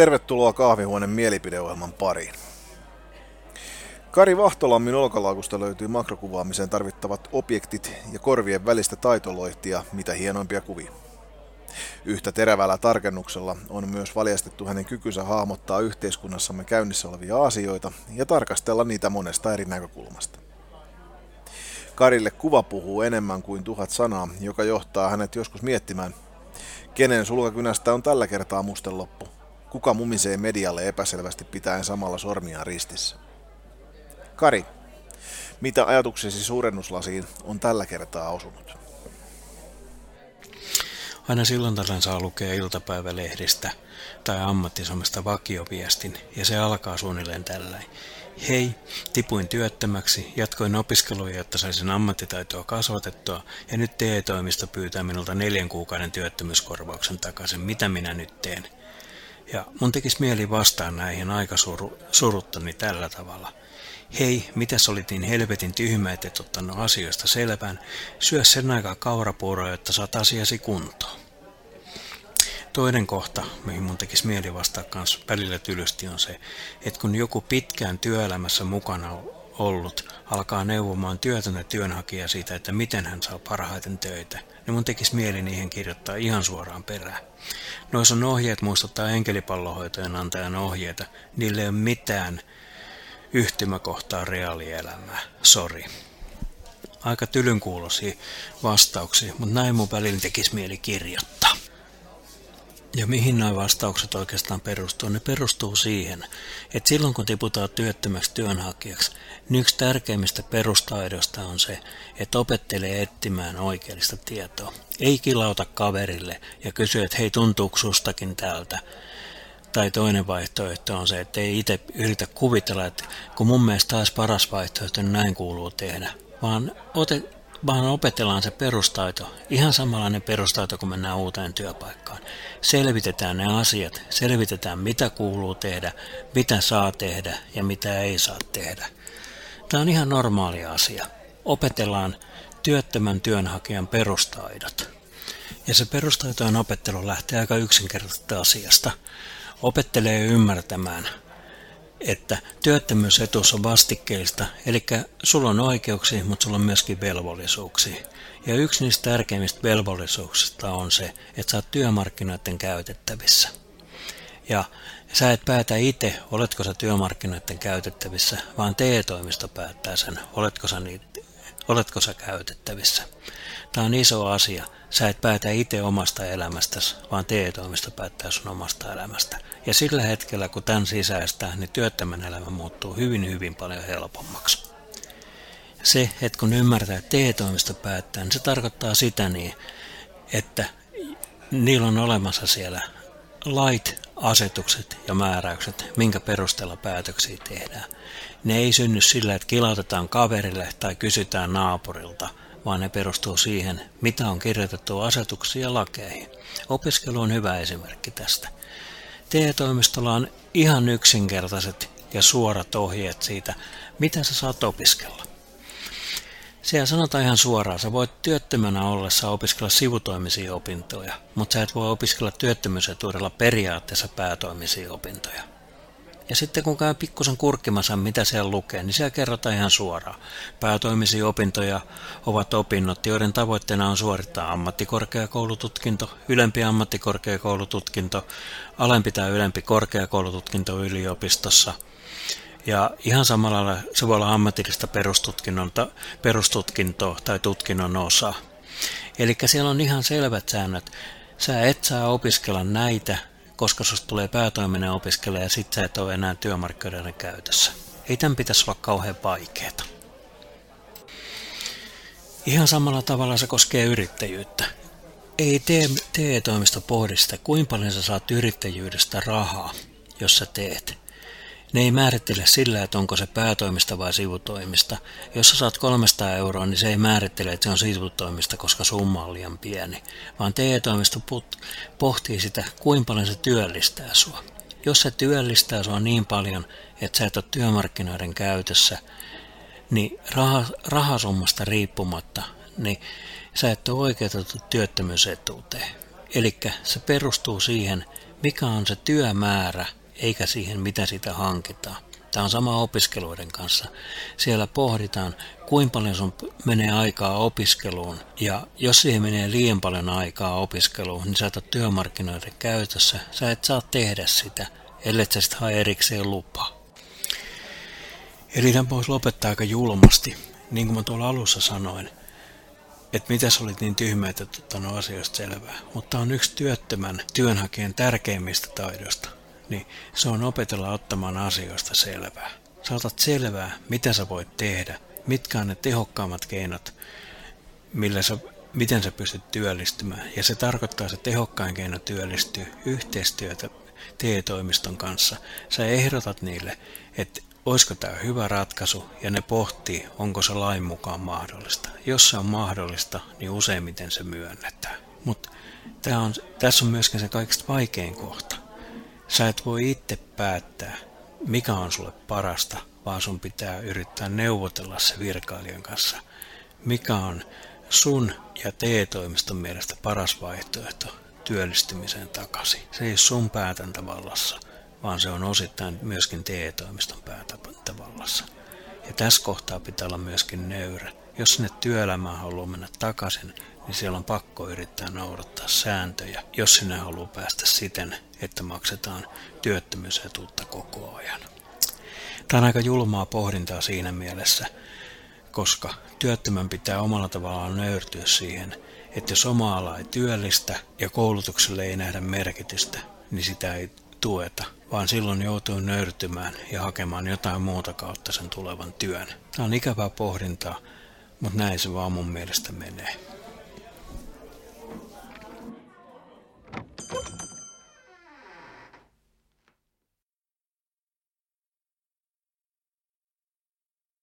Tervetuloa kahvihuoneen mielipideohjelman pariin. Kari Vahtolammin olkalaukusta löytyy makrokuvaamiseen tarvittavat objektit ja korvien välistä taitoloihtia, mitä hienoimpia kuvia. Yhtä terävällä tarkennuksella on myös valjastettu hänen kykynsä hahmottaa yhteiskunnassamme käynnissä olevia asioita ja tarkastella niitä monesta eri näkökulmasta. Karille kuva puhuu enemmän kuin tuhat sanaa, joka johtaa hänet joskus miettimään, kenen sulkakynästä on tällä kertaa musten loppu, kuka mumisee medialle epäselvästi pitäen samalla sormiaan ristissä. Kari, mitä ajatuksesi suurennuslasiin on tällä kertaa osunut? Aina silloin tällöin saa lukea iltapäivälehdistä tai ammattisomesta vakioviestin, ja se alkaa suunnilleen tällainen. Hei, tipuin työttömäksi, jatkoin opiskeluja, jotta saisin ammattitaitoa kasvatettua, ja nyt TE-toimisto pyytää minulta neljän kuukauden työttömyyskorvauksen takaisin. Mitä minä nyt teen? Ja mun tekisi mieli vastaan näihin aika suru, suruttani tällä tavalla. Hei, mitäs olit niin helvetin tyhmä, että et ottanut asioista selvään? Syö sen aikaa kaurapuuroa, jotta saat asiasi kuntoon. Toinen kohta, mihin mun tekisi mieli vastaa kanssa välillä tylysti, on se, että kun joku pitkään työelämässä mukana ollut alkaa neuvomaan työtöntä työnhakijaa siitä, että miten hän saa parhaiten töitä, niin mun tekisi mieli niihin kirjoittaa ihan suoraan perään. Noissa on ohjeet muistuttaa enkelipallohoitojen antajan ohjeita. Niille ei ole mitään yhtymäkohtaa reaalielämää. Sori. Aika tylyn kuulosia vastauksia, mutta näin mun välillä tekisi mieli kirjoittaa. Ja mihin nämä vastaukset oikeastaan perustuu? Ne perustuu siihen, että silloin kun tiputaan työttömäksi työnhakijaksi, niin yksi tärkeimmistä perustaidosta on se, että opettelee etsimään oikeellista tietoa. Ei kilauta kaverille ja kysy, että hei tuntuuko sustakin tältä. Tai toinen vaihtoehto on se, että ei itse yritä kuvitella, että kun mun mielestä taas paras vaihtoehto, niin näin kuuluu tehdä. Vaan ote, vaan opetellaan se perustaito, ihan samanlainen perustaito, kun mennään uuteen työpaikkaan. Selvitetään ne asiat, selvitetään mitä kuuluu tehdä, mitä saa tehdä ja mitä ei saa tehdä. Tämä on ihan normaali asia. Opetellaan työttömän työnhakijan perustaidot. Ja se perustaitojen opettelu lähtee aika yksinkertaisesta asiasta. Opettelee ymmärtämään, että työttömyysetuus on vastikkeista, eli sulla on oikeuksia, mutta sulla on myöskin velvollisuuksia. Ja yksi niistä tärkeimmistä velvollisuuksista on se, että sä oot työmarkkinoiden käytettävissä. Ja sä et päätä itse, oletko sä työmarkkinoiden käytettävissä, vaan TE-toimisto päättää sen, oletko sä, niitä, oletko sä käytettävissä. Tämä on iso asia. Sä et päätä itse omasta elämästäsi, vaan TE-toimisto päättää sun omasta elämästä. Ja sillä hetkellä, kun tämän sisäistää, niin työttömän elämä muuttuu hyvin, hyvin paljon helpommaksi. Se, että kun ymmärtää, että TE-toimisto päättää, niin se tarkoittaa sitä niin, että niillä on olemassa siellä lait, asetukset ja määräykset, minkä perusteella päätöksiä tehdään. Ne ei synny sillä, että kilautetaan kaverille tai kysytään naapurilta, vaan ne perustuu siihen, mitä on kirjoitettu asetuksia ja lakeihin. Opiskelu on hyvä esimerkki tästä. TE-toimistolla on ihan yksinkertaiset ja suorat ohjeet siitä, mitä sä saat opiskella. Siellä sanotaan ihan suoraan, sä voit työttömänä ollessa opiskella sivutoimisia opintoja, mutta sä et voi opiskella työttömyysetuudella periaatteessa päätoimisia opintoja. Ja sitten kun käy pikkusen kurkkimassa, mitä siellä lukee, niin siellä kerrotaan ihan suoraan. Päätoimisia opintoja ovat opinnot, joiden tavoitteena on suorittaa ammattikorkeakoulututkinto, ylempi ammattikorkeakoulututkinto, alempi tai ylempi korkeakoulututkinto yliopistossa – ja ihan samalla lailla se voi olla ammatillista perustutkintoa tai tutkinnon osa. Eli siellä on ihan selvät säännöt. Sä et saa opiskella näitä, koska susta tulee päätoiminen opiskelija ja sit sä et ole enää työmarkkinoiden käytössä. Ei tämän pitäisi olla kauhean vaikeaa. Ihan samalla tavalla se koskee yrittäjyyttä. Ei TE-toimisto pohdi sitä, kuinka paljon sä saat yrittäjyydestä rahaa, jos sä teet. Ne ei määrittele sillä, että onko se päätoimista vai sivutoimista. Jos sä saat 300 euroa, niin se ei määrittele, että se on sivutoimista, koska summa on liian pieni. Vaan TE-toimisto pohtii sitä, kuinka paljon se työllistää sua. Jos se työllistää sua niin paljon, että sä et ole työmarkkinoiden käytössä, niin rah- rahasummasta riippumatta, niin sä et ole oikeutettu työttömyysetuuteen. Eli se perustuu siihen, mikä on se työmäärä, eikä siihen, mitä sitä hankitaan. Tämä on sama opiskeluiden kanssa. Siellä pohditaan, kuinka paljon sun menee aikaa opiskeluun. Ja jos siihen menee liian paljon aikaa opiskeluun, niin sä et työmarkkinoiden käytössä. Sä et saa tehdä sitä, ellei sä sitten hae erikseen lupaa. Eli tämän voisi lopettaa aika julmasti. Niin kuin mä tuolla alussa sanoin, että mitä sä olit niin tyhmä, että et ottanut asioista selvää. Mutta on yksi työttömän työnhakijan tärkeimmistä taidoista. Niin se on opetella ottamaan asioista selvää. Sä otat selvää, mitä sä voit tehdä, mitkä on ne tehokkaammat keinot, millä sä, miten sä pystyt työllistymään. Ja se tarkoittaa, se tehokkain keino työllistyy yhteistyötä TE-toimiston kanssa. Sä ehdotat niille, että olisiko tämä hyvä ratkaisu, ja ne pohtii, onko se lain mukaan mahdollista. Jos se on mahdollista, niin useimmiten se myönnetään. Mutta on, tässä on myöskin se kaikista vaikein kohta. Sä et voi itse päättää, mikä on sulle parasta, vaan sun pitää yrittää neuvotella se virkailijan kanssa, mikä on sun ja TE-toimiston mielestä paras vaihtoehto työllistymiseen takaisin. Se ei ole sun päätäntävallassa, vaan se on osittain myöskin TE-toimiston päätäntävallassa. Ja tässä kohtaa pitää olla myöskin nöyrä. Jos sinne työelämään haluaa mennä takaisin, niin siellä on pakko yrittää noudattaa sääntöjä, jos sinne haluaa päästä siten, että maksetaan työttömyysetuutta koko ajan. Tämä on aika julmaa pohdintaa siinä mielessä, koska työttömän pitää omalla tavallaan nöyrtyä siihen, että jos oma ala ei työllistä ja koulutukselle ei nähdä merkitystä, niin sitä ei tueta, vaan silloin joutuu nöyrtymään ja hakemaan jotain muuta kautta sen tulevan työn. Tämä on ikävää pohdintaa, mutta näin se vaan mun mielestä menee.